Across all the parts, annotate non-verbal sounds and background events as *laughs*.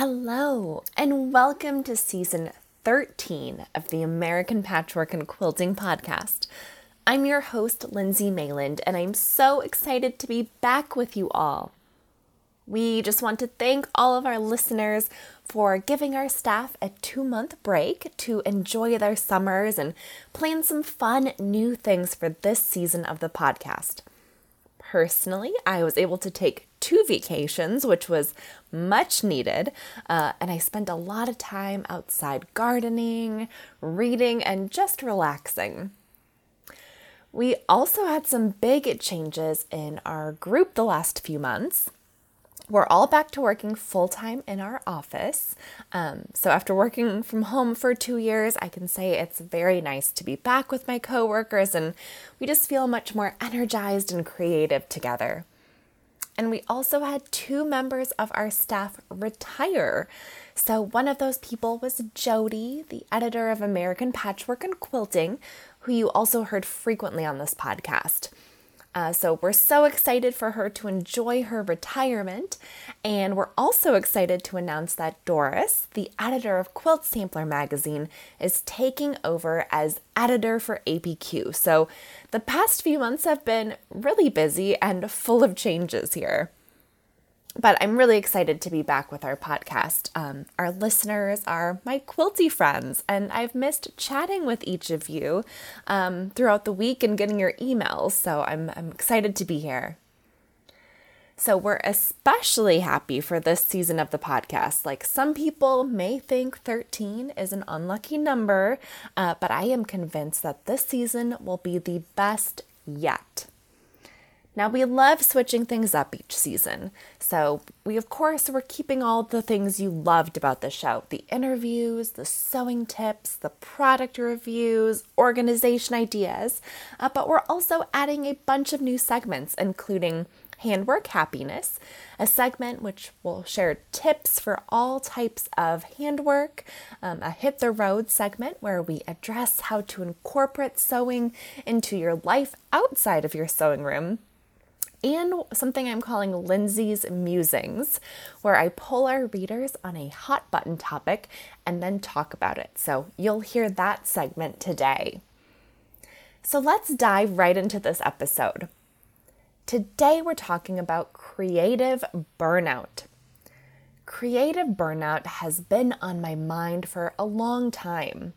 Hello, and welcome to season 13 of the American Patchwork and Quilting Podcast. I'm your host, Lindsay Mayland, and I'm so excited to be back with you all. We just want to thank all of our listeners for giving our staff a two month break to enjoy their summers and plan some fun new things for this season of the podcast. Personally, I was able to take two vacations, which was much needed. Uh, and I spent a lot of time outside gardening, reading, and just relaxing. We also had some big changes in our group the last few months. We're all back to working full time in our office. Um, so, after working from home for two years, I can say it's very nice to be back with my coworkers, and we just feel much more energized and creative together. And we also had two members of our staff retire. So one of those people was Jody, the editor of American Patchwork and Quilting, who you also heard frequently on this podcast. Uh, so we're so excited for her to enjoy her retirement. And we're also excited to announce that Doris, the editor of Quilt Sampler magazine, is taking over as editor for APQ. So the past few months have been really busy and full of changes here but I'm really excited to be back with our podcast. Um, our listeners are my quilty friends, and I've missed chatting with each of you um, throughout the week and getting your emails. So I'm, I'm excited to be here. So, we're especially happy for this season of the podcast. Like, some people may think 13 is an unlucky number, uh, but I am convinced that this season will be the best yet. Now, we love switching things up each season. So, we of course we're keeping all the things you loved about the show the interviews, the sewing tips, the product reviews, organization ideas. Uh, but we're also adding a bunch of new segments, including Handwork Happiness, a segment which will share tips for all types of handwork, um, a Hit the Road segment where we address how to incorporate sewing into your life outside of your sewing room and something I'm calling Lindsay's Musings, where I pull our readers on a hot button topic and then talk about it. So you'll hear that segment today. So let's dive right into this episode. Today we're talking about creative burnout. Creative burnout has been on my mind for a long time.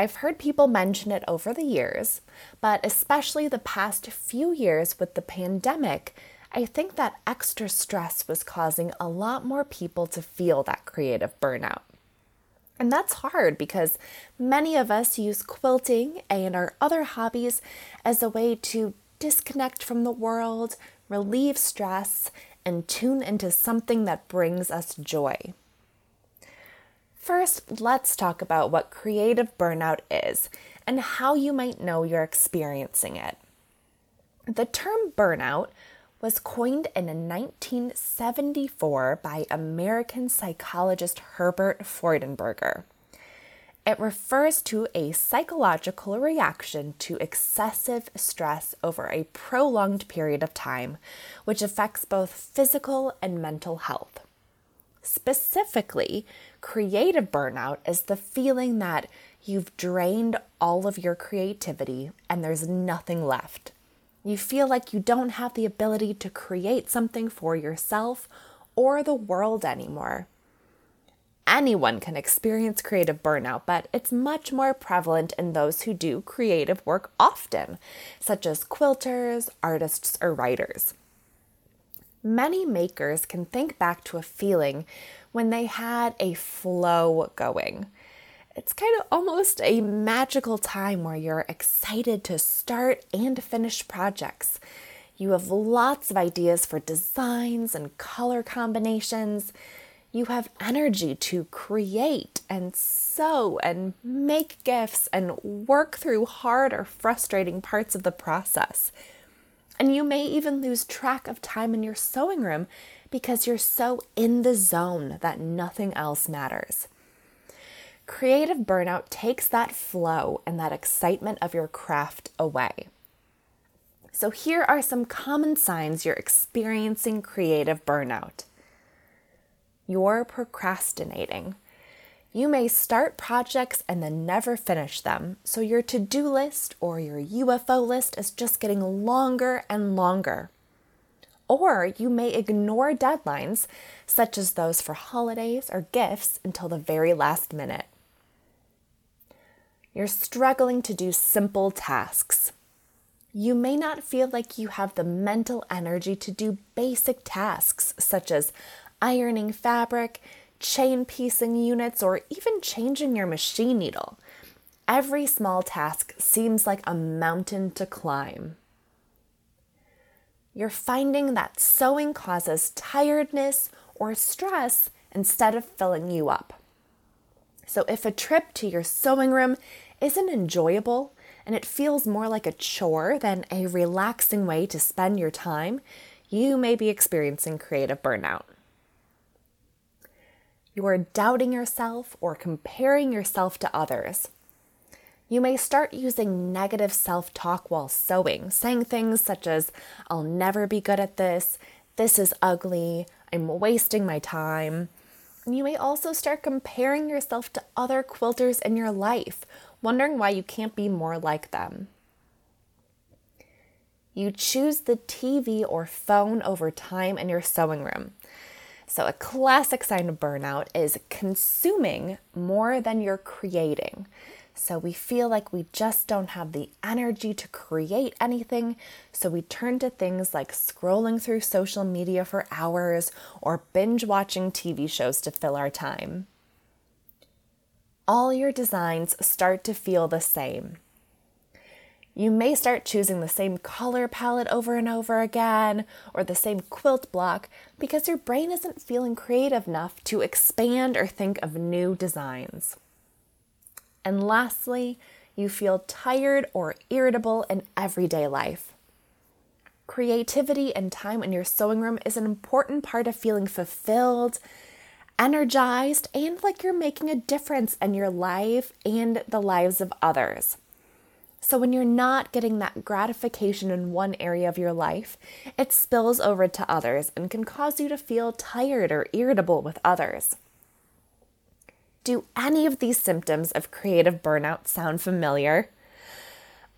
I've heard people mention it over the years, but especially the past few years with the pandemic, I think that extra stress was causing a lot more people to feel that creative burnout. And that's hard because many of us use quilting and our other hobbies as a way to disconnect from the world, relieve stress, and tune into something that brings us joy. First, let's talk about what creative burnout is and how you might know you're experiencing it. The term burnout was coined in 1974 by American psychologist Herbert Freudenberger. It refers to a psychological reaction to excessive stress over a prolonged period of time, which affects both physical and mental health. Specifically, creative burnout is the feeling that you've drained all of your creativity and there's nothing left. You feel like you don't have the ability to create something for yourself or the world anymore. Anyone can experience creative burnout, but it's much more prevalent in those who do creative work often, such as quilters, artists, or writers. Many makers can think back to a feeling when they had a flow going. It's kind of almost a magical time where you're excited to start and finish projects. You have lots of ideas for designs and color combinations. You have energy to create and sew and make gifts and work through hard or frustrating parts of the process. And you may even lose track of time in your sewing room because you're so in the zone that nothing else matters. Creative burnout takes that flow and that excitement of your craft away. So, here are some common signs you're experiencing creative burnout. You're procrastinating. You may start projects and then never finish them, so your to do list or your UFO list is just getting longer and longer. Or you may ignore deadlines, such as those for holidays or gifts, until the very last minute. You're struggling to do simple tasks. You may not feel like you have the mental energy to do basic tasks such as ironing fabric, chain piecing units, or even changing your machine needle. Every small task seems like a mountain to climb. You're finding that sewing causes tiredness or stress instead of filling you up. So, if a trip to your sewing room isn't enjoyable and it feels more like a chore than a relaxing way to spend your time, you may be experiencing creative burnout. You are doubting yourself or comparing yourself to others. You may start using negative self talk while sewing, saying things such as, I'll never be good at this, this is ugly, I'm wasting my time, And you may also start comparing yourself to other quilters in your life, wondering why you can't be more like them. You choose the TV or phone over time in your sewing room. So, a classic sign of burnout is consuming more than you're creating. So we feel like we just don't have the energy to create anything. So we turn to things like scrolling through social media for hours or binge watching TV shows to fill our time. All your designs start to feel the same. You may start choosing the same color palette over and over again or the same quilt block because your brain isn't feeling creative enough to expand or think of new designs. And lastly, you feel tired or irritable in everyday life. Creativity and time in your sewing room is an important part of feeling fulfilled, energized, and like you're making a difference in your life and the lives of others. So, when you're not getting that gratification in one area of your life, it spills over to others and can cause you to feel tired or irritable with others. Do any of these symptoms of creative burnout sound familiar?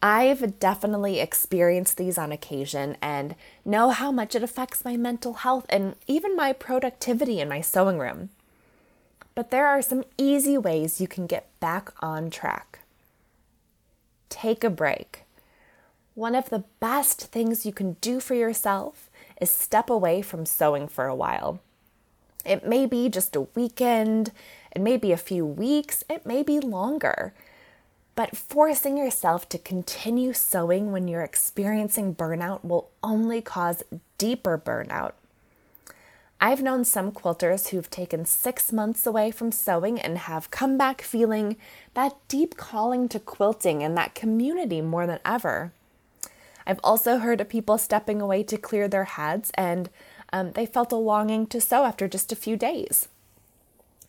I've definitely experienced these on occasion and know how much it affects my mental health and even my productivity in my sewing room. But there are some easy ways you can get back on track. Take a break. One of the best things you can do for yourself is step away from sewing for a while. It may be just a weekend, it may be a few weeks, it may be longer. But forcing yourself to continue sewing when you're experiencing burnout will only cause deeper burnout. I've known some quilters who've taken six months away from sewing and have come back feeling that deep calling to quilting and that community more than ever. I've also heard of people stepping away to clear their heads and um, they felt a longing to sew after just a few days.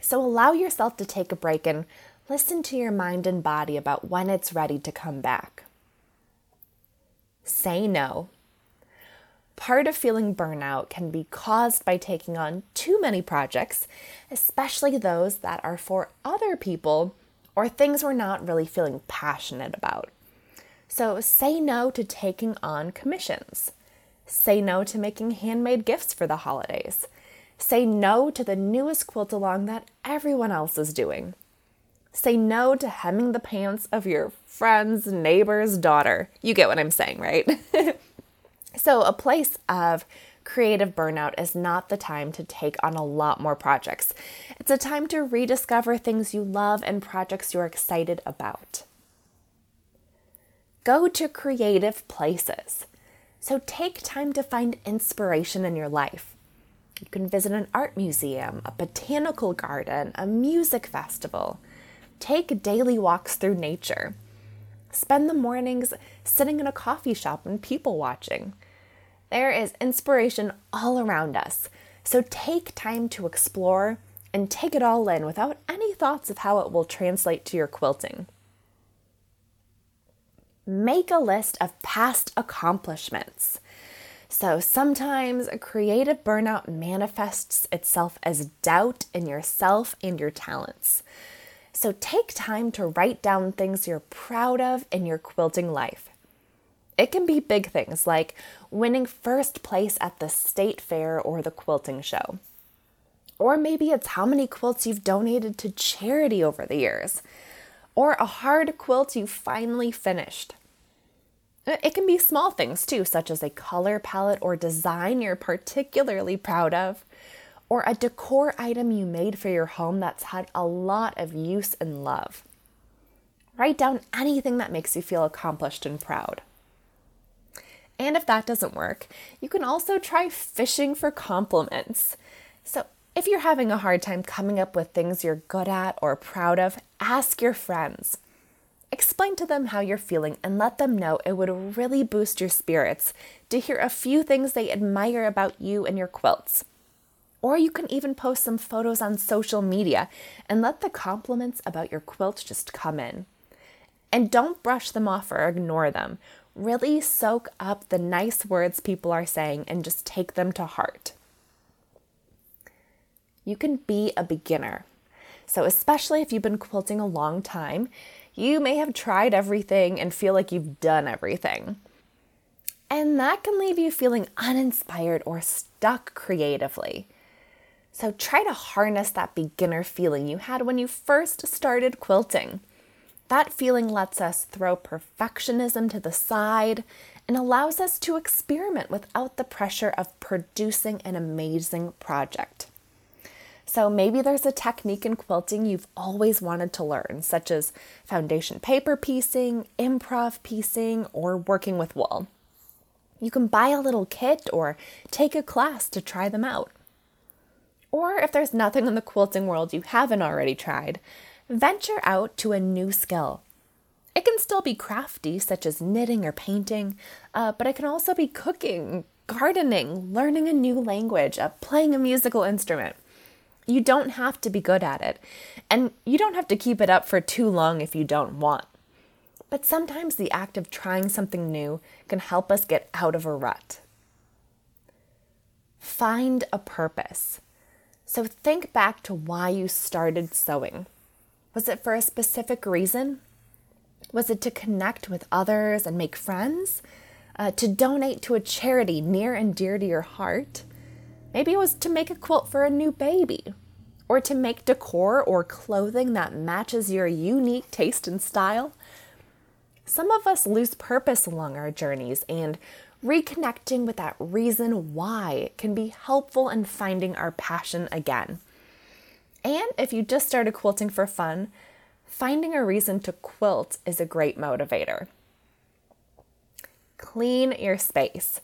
So allow yourself to take a break and listen to your mind and body about when it's ready to come back. Say no. Part of feeling burnout can be caused by taking on too many projects, especially those that are for other people or things we're not really feeling passionate about. So say no to taking on commissions. Say no to making handmade gifts for the holidays. Say no to the newest quilt along that everyone else is doing. Say no to hemming the pants of your friend's neighbor's daughter. You get what I'm saying, right? *laughs* so, a place of creative burnout is not the time to take on a lot more projects. It's a time to rediscover things you love and projects you're excited about. Go to creative places. So take time to find inspiration in your life. You can visit an art museum, a botanical garden, a music festival. Take daily walks through nature. Spend the mornings sitting in a coffee shop and people watching. There is inspiration all around us, so take time to explore and take it all in without any thoughts of how it will translate to your quilting. Make a list of past accomplishments. So sometimes a creative burnout manifests itself as doubt in yourself and your talents. So take time to write down things you're proud of in your quilting life. It can be big things like winning first place at the state fair or the quilting show. Or maybe it's how many quilts you've donated to charity over the years. Or a hard quilt you finally finished. Uh, it can be small things too, such as a color palette or design you're particularly proud of, or a decor item you made for your home that's had a lot of use and love. Write down anything that makes you feel accomplished and proud. And if that doesn't work, you can also try fishing for compliments. So, if you're having a hard time coming up with things you're good at or proud of, ask your friends. Explain to them how you're feeling and let them know it would really boost your spirits to hear a few things they admire about you and your quilts. Or you can even post some photos on social media and let the compliments about your quilt just come in. And don't brush them off or ignore them. Really soak up the nice words people are saying and just take them to heart. You can be a beginner. So, especially if you've been quilting a long time, you may have tried everything and feel like you've done everything. And that can leave you feeling uninspired or stuck creatively. So try to harness that beginner feeling you had when you first started quilting. That feeling lets us throw perfectionism to the side and allows us to experiment without the pressure of producing an amazing project. So maybe there's a technique in quilting you've always wanted to learn, such as foundation paper piecing, improv piecing, or working with wool. You can buy a little kit or take a class to try them out. Or if there's nothing in the quilting world you haven't already tried, venture out to a new skill. It can still be crafty, such as knitting or painting, uh, but it can also be cooking, gardening, learning a new language, uh, playing a musical instrument. You don't have to be good at it, and you don't have to keep it up for too long if you don't want. But sometimes the act of trying something new can help us get out of a rut. Find a purpose. So think back to why you started sewing. Was it for a specific reason? Was it to connect with others and make friends? Uh, to donate to a charity near and dear to your heart? Maybe it was to make a quilt for a new baby, or to make decor or clothing that matches your unique taste and style. Some of us lose purpose along our journeys, and reconnecting with that reason why can be helpful in finding our passion again. And if you just started quilting for fun, finding a reason to quilt is a great motivator. Clean your space.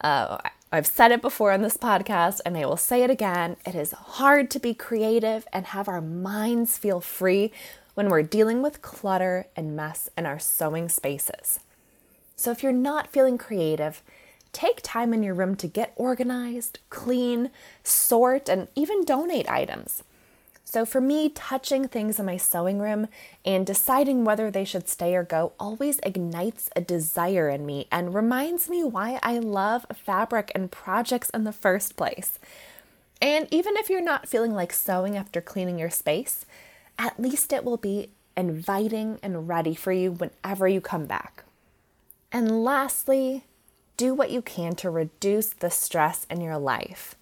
Uh, I've said it before on this podcast and I will say it again. It is hard to be creative and have our minds feel free when we're dealing with clutter and mess in our sewing spaces. So if you're not feeling creative, take time in your room to get organized, clean, sort, and even donate items. So for me, touching things in my sewing room and deciding whether they should stay or go always ignites a desire in me and reminds me why I love fabric and projects in the first place. And even if you're not feeling like sewing after cleaning your space, at least it will be inviting and ready for you whenever you come back. And lastly, do what you can to reduce the stress in your life.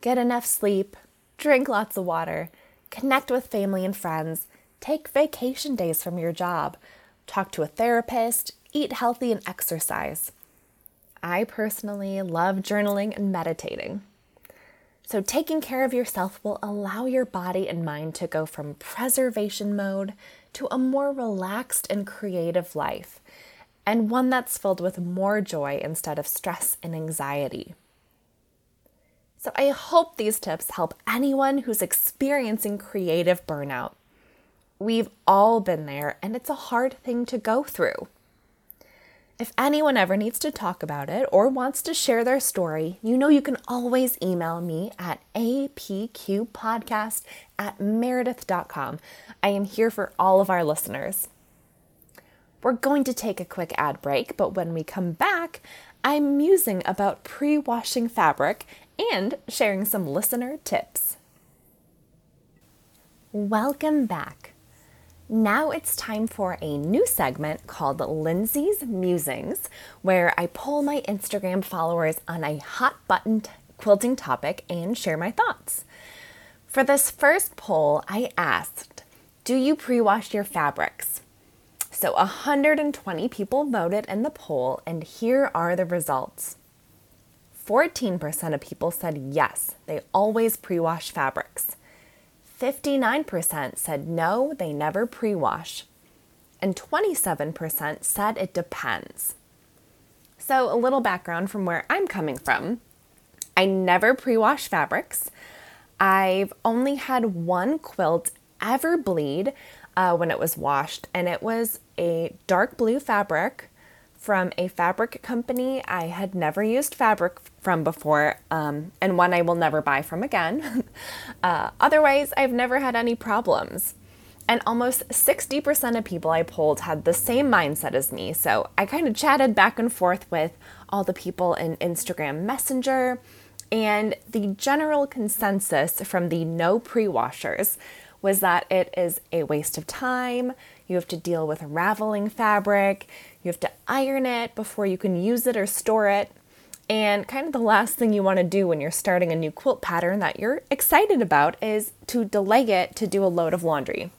Get enough sleep, drink lots of water connect with family and friends, take vacation days from your job, talk to a therapist, eat healthy, and exercise. I personally love journaling and meditating. So, taking care of yourself will allow your body and mind to go from preservation mode to a more relaxed and creative life, and one that's filled with more joy instead of stress and anxiety. So I hope these tips help anyone who's experiencing creative burnout. We've all been there, and it's a hard thing to go through. If anyone ever needs to talk about it or wants to share their story, you know you can always email me at apqpodcast at meredith.com. I am here for all of our listeners. We're going to take a quick ad break, but when we come back, I'm musing about pre washing fabric and sharing some listener tips. Welcome back. Now it's time for a new segment called Lindsay's Musings, where I poll my Instagram followers on a hot button quilting topic and share my thoughts. For this first poll, I asked, Do you pre wash your fabrics? So 120 people voted in the poll, and here are the results. 14% of people said yes, they always pre wash fabrics. 59% said no, they never pre wash, and 27% said it depends. So, a little background from where I'm coming from I never pre wash fabrics. I've only had one quilt ever bleed uh, when it was washed, and it was a dark blue fabric from a fabric company I had never used fabric from before, um, and one I will never buy from again. *laughs* uh, otherwise, I've never had any problems. And almost 60% of people I polled had the same mindset as me. So I kind of chatted back and forth with all the people in Instagram Messenger. And the general consensus from the no pre washers was that it is a waste of time. You have to deal with raveling fabric. You have to iron it before you can use it or store it. And kind of the last thing you want to do when you're starting a new quilt pattern that you're excited about is to delay it to do a load of laundry.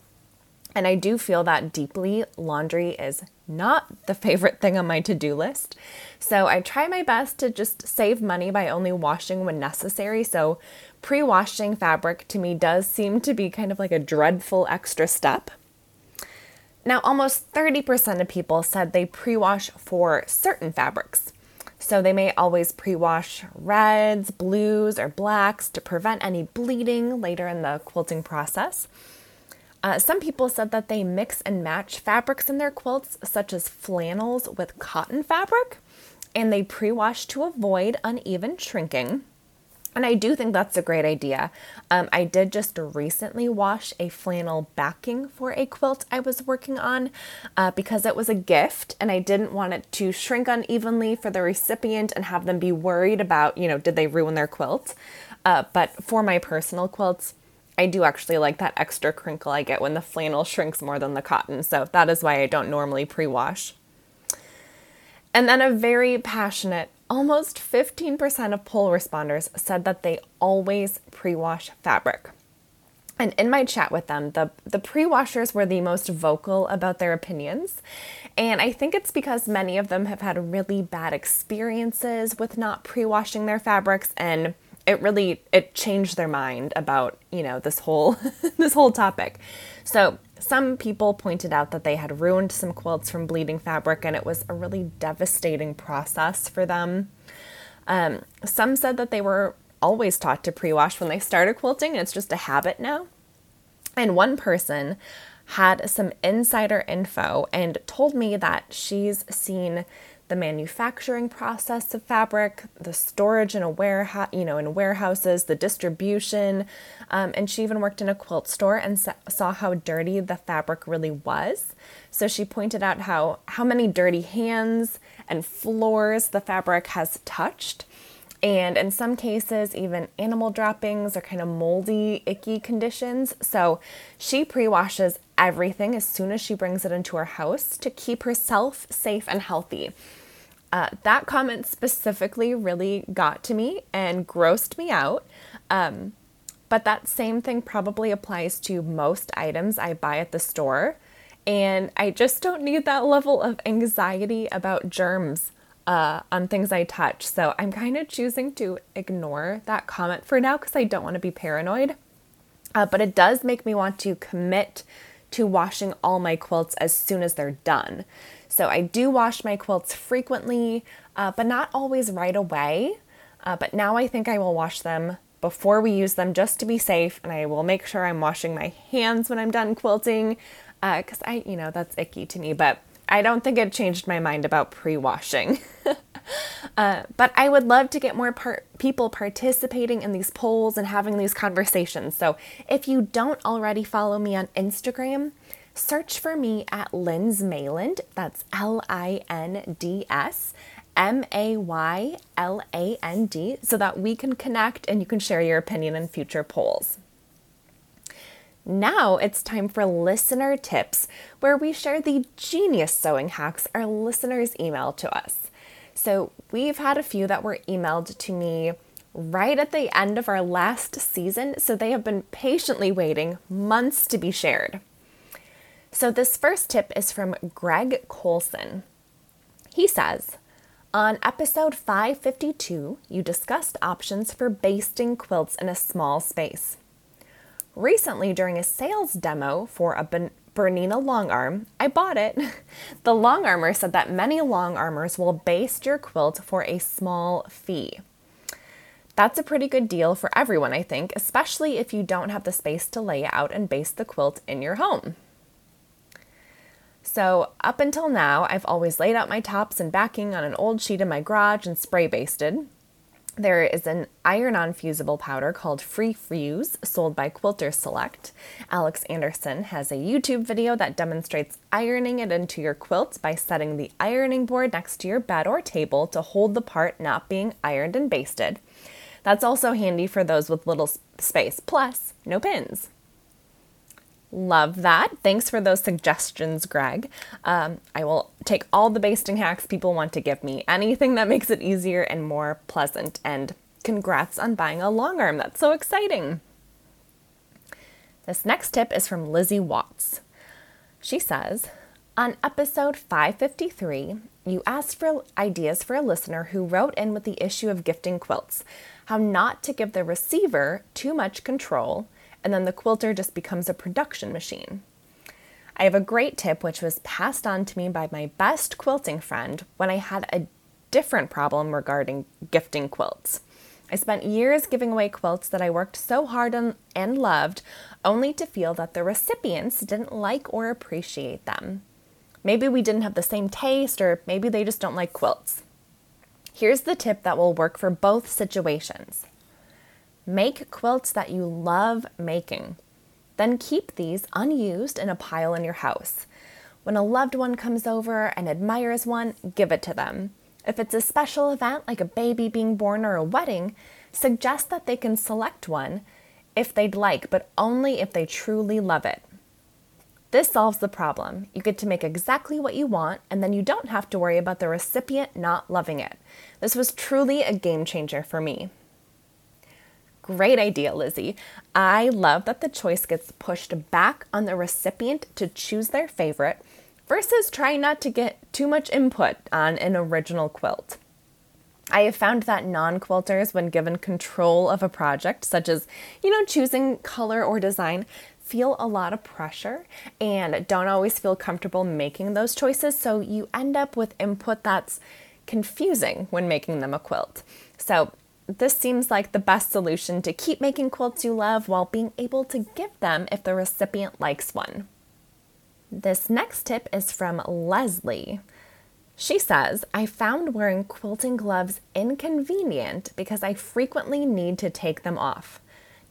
And I do feel that deeply laundry is not the favorite thing on my to do list. So I try my best to just save money by only washing when necessary. So pre washing fabric to me does seem to be kind of like a dreadful extra step. Now, almost 30% of people said they pre wash for certain fabrics. So they may always pre wash reds, blues, or blacks to prevent any bleeding later in the quilting process. Uh, some people said that they mix and match fabrics in their quilts, such as flannels with cotton fabric, and they pre wash to avoid uneven shrinking. And I do think that's a great idea. Um, I did just recently wash a flannel backing for a quilt I was working on uh, because it was a gift and I didn't want it to shrink unevenly for the recipient and have them be worried about, you know, did they ruin their quilt? Uh, but for my personal quilts, I do actually like that extra crinkle I get when the flannel shrinks more than the cotton. So that is why I don't normally pre wash. And then a very passionate almost 15% of poll responders said that they always pre wash fabric. And in my chat with them, the, the pre washers were the most vocal about their opinions. And I think it's because many of them have had really bad experiences with not pre washing their fabrics and it really it changed their mind about you know this whole *laughs* this whole topic so some people pointed out that they had ruined some quilts from bleeding fabric and it was a really devastating process for them. Um, some said that they were always taught to pre wash when they started quilting and it's just a habit now. And one person had some insider info and told me that she's seen the manufacturing process of fabric, the storage in a warehouse, you know, in warehouses, the distribution, um, and she even worked in a quilt store and sa- saw how dirty the fabric really was. So she pointed out how how many dirty hands and floors the fabric has touched. And in some cases, even animal droppings or kind of moldy, icky conditions. So she pre washes everything as soon as she brings it into her house to keep herself safe and healthy. Uh, that comment specifically really got to me and grossed me out. Um, but that same thing probably applies to most items I buy at the store. And I just don't need that level of anxiety about germs uh, on things I touch. So I'm kind of choosing to ignore that comment for now because I don't want to be paranoid. Uh, but it does make me want to commit to washing all my quilts as soon as they're done. So I do wash my quilts frequently, uh, but not always right away. Uh, but now I think I will wash them before we use them just to be safe, and I will make sure I'm washing my hands when I'm done quilting because uh, I, you know, that's icky to me, but I don't think it changed my mind about pre washing. *laughs* uh, but I would love to get more par- people participating in these polls and having these conversations. So if you don't already follow me on Instagram, search for me at Linds Mayland. That's L I N D S M A Y L A N D so that we can connect and you can share your opinion in future polls. Now it's time for listener tips, where we share the genius sewing hacks our listeners email to us. So we've had a few that were emailed to me right at the end of our last season, so they have been patiently waiting months to be shared. So this first tip is from Greg Colson. He says, on episode 552, you discussed options for basting quilts in a small space. Recently, during a sales demo for a Bernina long arm, I bought it. *laughs* the long armor said that many long armors will baste your quilt for a small fee. That's a pretty good deal for everyone, I think, especially if you don't have the space to lay out and baste the quilt in your home. So, up until now, I've always laid out my tops and backing on an old sheet in my garage and spray basted. There is an iron on fusible powder called Free Fuse sold by Quilter Select. Alex Anderson has a YouTube video that demonstrates ironing it into your quilt by setting the ironing board next to your bed or table to hold the part not being ironed and basted. That's also handy for those with little space, plus, no pins. Love that. Thanks for those suggestions, Greg. Um, I will take all the basting hacks people want to give me, anything that makes it easier and more pleasant. And congrats on buying a long arm. That's so exciting. This next tip is from Lizzie Watts. She says, on episode 553, you asked for ideas for a listener who wrote in with the issue of gifting quilts, how not to give the receiver too much control and then the quilter just becomes a production machine. I have a great tip which was passed on to me by my best quilting friend when I had a different problem regarding gifting quilts. I spent years giving away quilts that I worked so hard on and loved, only to feel that the recipients didn't like or appreciate them. Maybe we didn't have the same taste, or maybe they just don't like quilts. Here's the tip that will work for both situations Make quilts that you love making. Then keep these unused in a pile in your house. When a loved one comes over and admires one, give it to them. If it's a special event like a baby being born or a wedding, suggest that they can select one if they'd like, but only if they truly love it. This solves the problem. You get to make exactly what you want, and then you don't have to worry about the recipient not loving it. This was truly a game changer for me. Great idea, Lizzie. I love that the choice gets pushed back on the recipient to choose their favorite versus trying not to get too much input on an original quilt. I have found that non quilters, when given control of a project, such as, you know, choosing color or design, feel a lot of pressure and don't always feel comfortable making those choices. So you end up with input that's confusing when making them a quilt. So this seems like the best solution to keep making quilts you love while being able to give them if the recipient likes one. This next tip is from Leslie. She says, I found wearing quilting gloves inconvenient because I frequently need to take them off.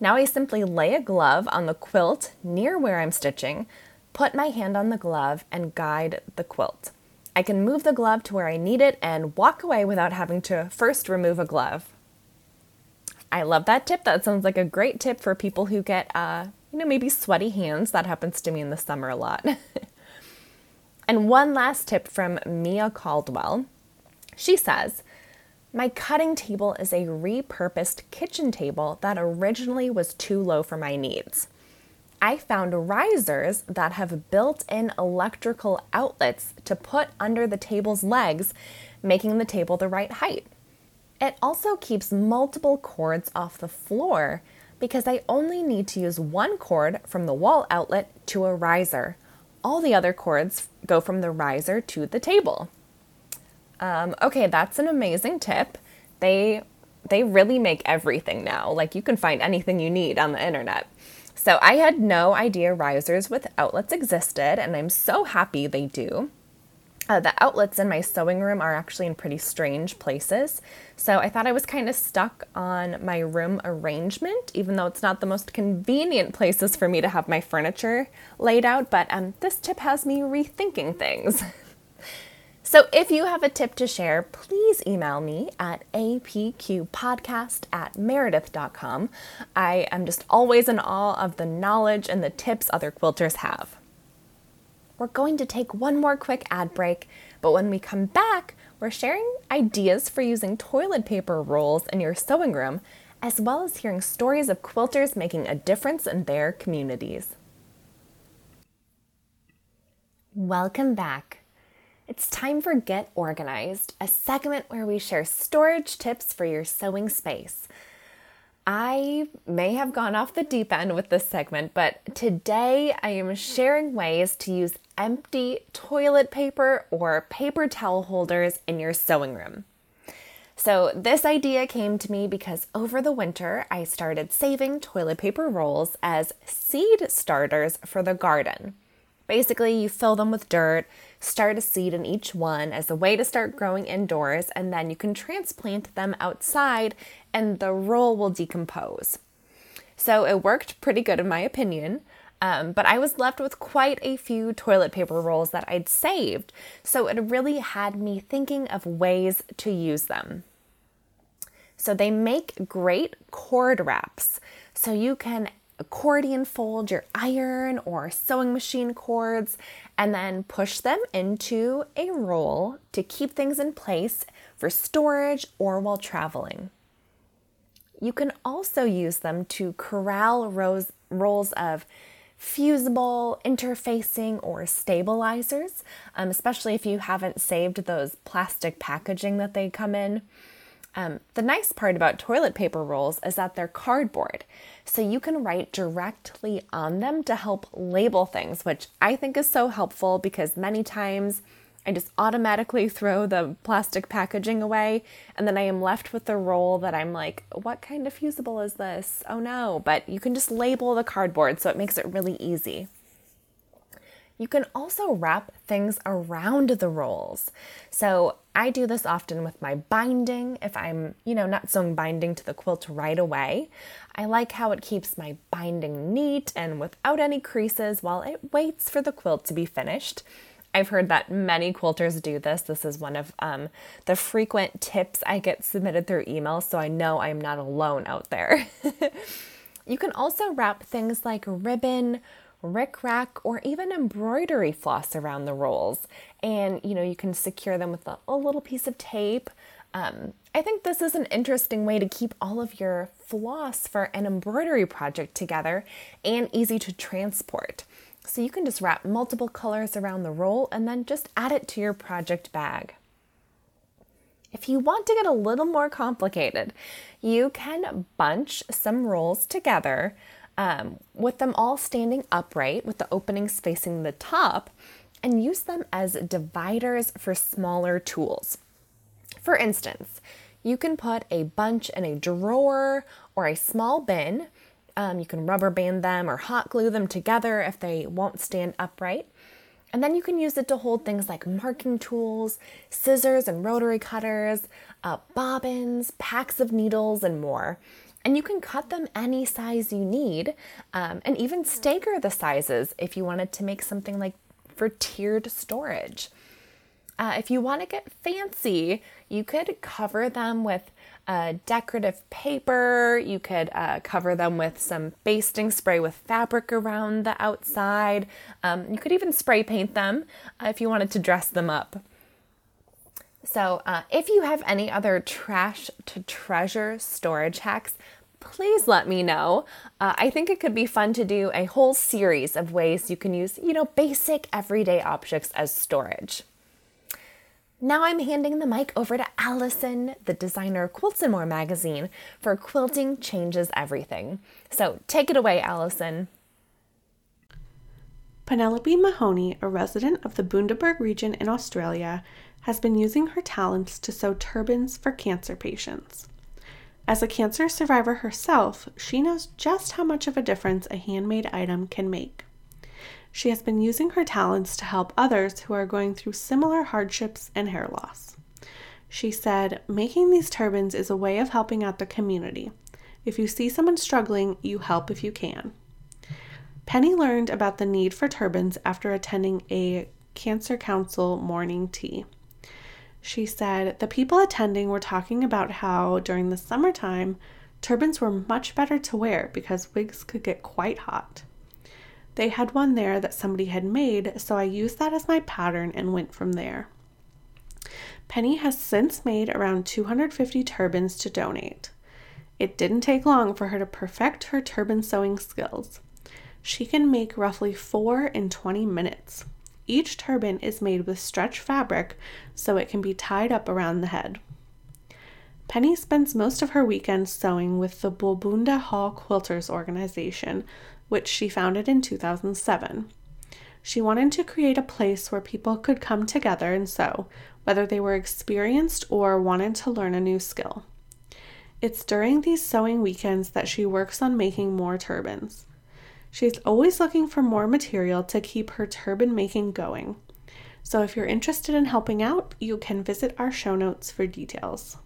Now I simply lay a glove on the quilt near where I'm stitching, put my hand on the glove, and guide the quilt. I can move the glove to where I need it and walk away without having to first remove a glove. I love that tip. That sounds like a great tip for people who get, uh, you know, maybe sweaty hands. That happens to me in the summer a lot. *laughs* and one last tip from Mia Caldwell. She says, My cutting table is a repurposed kitchen table that originally was too low for my needs. I found risers that have built in electrical outlets to put under the table's legs, making the table the right height. It also keeps multiple cords off the floor because I only need to use one cord from the wall outlet to a riser. All the other cords go from the riser to the table. Um, okay, that's an amazing tip. They they really make everything now. Like you can find anything you need on the internet. So I had no idea risers with outlets existed, and I'm so happy they do. Uh, the outlets in my sewing room are actually in pretty strange places. So I thought I was kind of stuck on my room arrangement, even though it's not the most convenient places for me to have my furniture laid out. But um, this tip has me rethinking things. *laughs* so if you have a tip to share, please email me at apqpodcast at meredith.com. I am just always in awe of the knowledge and the tips other quilters have. We're going to take one more quick ad break, but when we come back, we're sharing ideas for using toilet paper rolls in your sewing room, as well as hearing stories of quilters making a difference in their communities. Welcome back. It's time for Get Organized, a segment where we share storage tips for your sewing space. I may have gone off the deep end with this segment, but today I am sharing ways to use empty toilet paper or paper towel holders in your sewing room. So, this idea came to me because over the winter I started saving toilet paper rolls as seed starters for the garden. Basically, you fill them with dirt, start a seed in each one as a way to start growing indoors, and then you can transplant them outside and the roll will decompose. So it worked pretty good, in my opinion. Um, but I was left with quite a few toilet paper rolls that I'd saved, so it really had me thinking of ways to use them. So they make great cord wraps. So you can accordion fold your iron or sewing machine cords and then push them into a roll to keep things in place for storage or while traveling. You can also use them to corral rows, rolls of fusible interfacing or stabilizers, um, especially if you haven't saved those plastic packaging that they come in. Um, the nice part about toilet paper rolls is that they're cardboard, so you can write directly on them to help label things, which I think is so helpful because many times I just automatically throw the plastic packaging away, and then I am left with the roll that I'm like, what kind of fusible is this? Oh no, but you can just label the cardboard, so it makes it really easy. You can also wrap things around the rolls. So I do this often with my binding if I'm, you know, not sewing binding to the quilt right away. I like how it keeps my binding neat and without any creases while it waits for the quilt to be finished. I've heard that many quilters do this. This is one of um, the frequent tips I get submitted through email, so I know I'm not alone out there. *laughs* you can also wrap things like ribbon rickrack, or even embroidery floss around the rolls. And you know, you can secure them with a, a little piece of tape. Um, I think this is an interesting way to keep all of your floss for an embroidery project together and easy to transport. So you can just wrap multiple colors around the roll and then just add it to your project bag. If you want to get a little more complicated, you can bunch some rolls together um, with them all standing upright with the openings facing the top and use them as dividers for smaller tools. For instance, you can put a bunch in a drawer or a small bin. Um, you can rubber band them or hot glue them together if they won't stand upright. And then you can use it to hold things like marking tools, scissors and rotary cutters, uh, bobbins, packs of needles, and more. And you can cut them any size you need um, and even stagger the sizes if you wanted to make something like for tiered storage. Uh, if you want to get fancy, you could cover them with uh, decorative paper. You could uh, cover them with some basting spray with fabric around the outside. Um, you could even spray paint them uh, if you wanted to dress them up. So, uh, if you have any other trash to treasure storage hacks, please let me know. Uh, I think it could be fun to do a whole series of ways you can use, you know, basic everyday objects as storage. Now I'm handing the mic over to Allison, the designer of Quilts and More magazine, for Quilting Changes Everything. So take it away, Allison. Penelope Mahoney, a resident of the Bundaberg region in Australia, has been using her talents to sew turbans for cancer patients. As a cancer survivor herself, she knows just how much of a difference a handmade item can make. She has been using her talents to help others who are going through similar hardships and hair loss. She said, Making these turbans is a way of helping out the community. If you see someone struggling, you help if you can. Penny learned about the need for turbans after attending a Cancer Council morning tea. She said the people attending were talking about how during the summertime, turbans were much better to wear because wigs could get quite hot. They had one there that somebody had made, so I used that as my pattern and went from there. Penny has since made around 250 turbans to donate. It didn't take long for her to perfect her turban sewing skills. She can make roughly four in 20 minutes. Each turban is made with stretch fabric so it can be tied up around the head. Penny spends most of her weekends sewing with the Bulbunda Hall Quilters organization, which she founded in 2007. She wanted to create a place where people could come together and sew, whether they were experienced or wanted to learn a new skill. It's during these sewing weekends that she works on making more turbans. She's always looking for more material to keep her turban making going. So if you're interested in helping out, you can visit our show notes for details.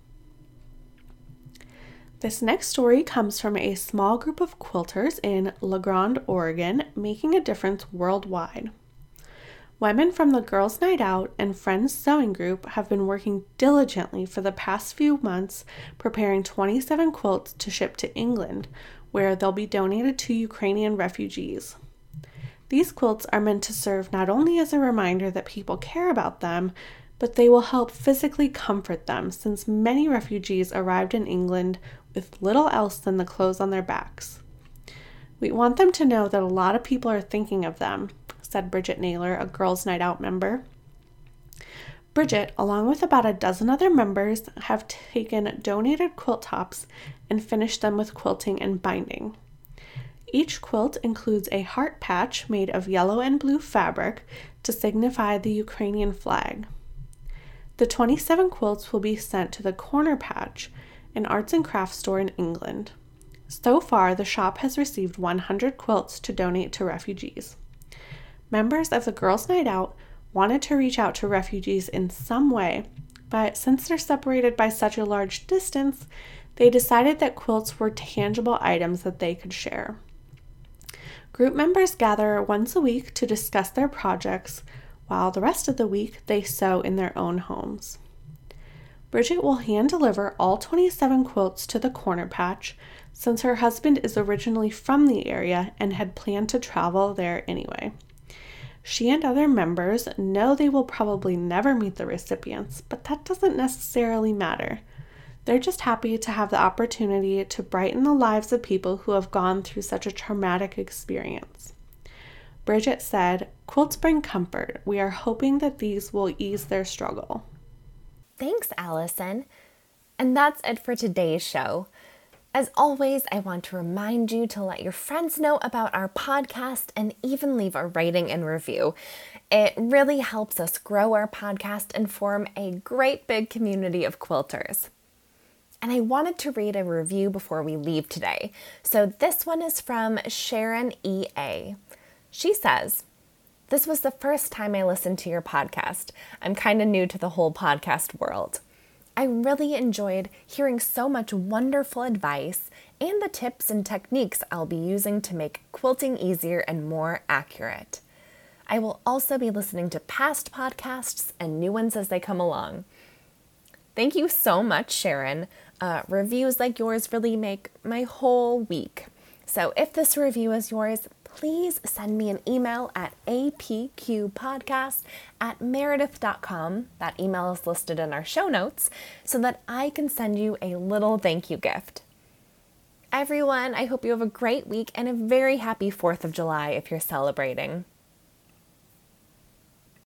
This next story comes from a small group of quilters in La Grande, Oregon, making a difference worldwide. Women from the Girls' Night Out and Friends Sewing Group have been working diligently for the past few months preparing 27 quilts to ship to England, where they'll be donated to Ukrainian refugees. These quilts are meant to serve not only as a reminder that people care about them, but they will help physically comfort them since many refugees arrived in England with little else than the clothes on their backs. We want them to know that a lot of people are thinking of them, said Bridget Naylor, a Girls' Night Out member. Bridget, along with about a dozen other members, have taken donated quilt tops and finish them with quilting and binding. Each quilt includes a heart patch made of yellow and blue fabric to signify the Ukrainian flag. The 27 quilts will be sent to the Corner Patch, an arts and crafts store in England. So far, the shop has received 100 quilts to donate to refugees. Members of the Girls' Night Out wanted to reach out to refugees in some way, but since they're separated by such a large distance, they decided that quilts were tangible items that they could share. Group members gather once a week to discuss their projects, while the rest of the week they sew in their own homes. Bridget will hand deliver all 27 quilts to the corner patch since her husband is originally from the area and had planned to travel there anyway. She and other members know they will probably never meet the recipients, but that doesn't necessarily matter. They're just happy to have the opportunity to brighten the lives of people who have gone through such a traumatic experience. Bridget said, Quilts bring comfort. We are hoping that these will ease their struggle. Thanks, Allison. And that's it for today's show. As always, I want to remind you to let your friends know about our podcast and even leave a rating and review. It really helps us grow our podcast and form a great big community of quilters. And I wanted to read a review before we leave today. So this one is from Sharon E.A. She says, This was the first time I listened to your podcast. I'm kind of new to the whole podcast world. I really enjoyed hearing so much wonderful advice and the tips and techniques I'll be using to make quilting easier and more accurate. I will also be listening to past podcasts and new ones as they come along. Thank you so much, Sharon. Uh, reviews like yours really make my whole week. So if this review is yours, please send me an email at apqpodcast at meredith.com. That email is listed in our show notes so that I can send you a little thank you gift. Everyone, I hope you have a great week and a very happy 4th of July if you're celebrating.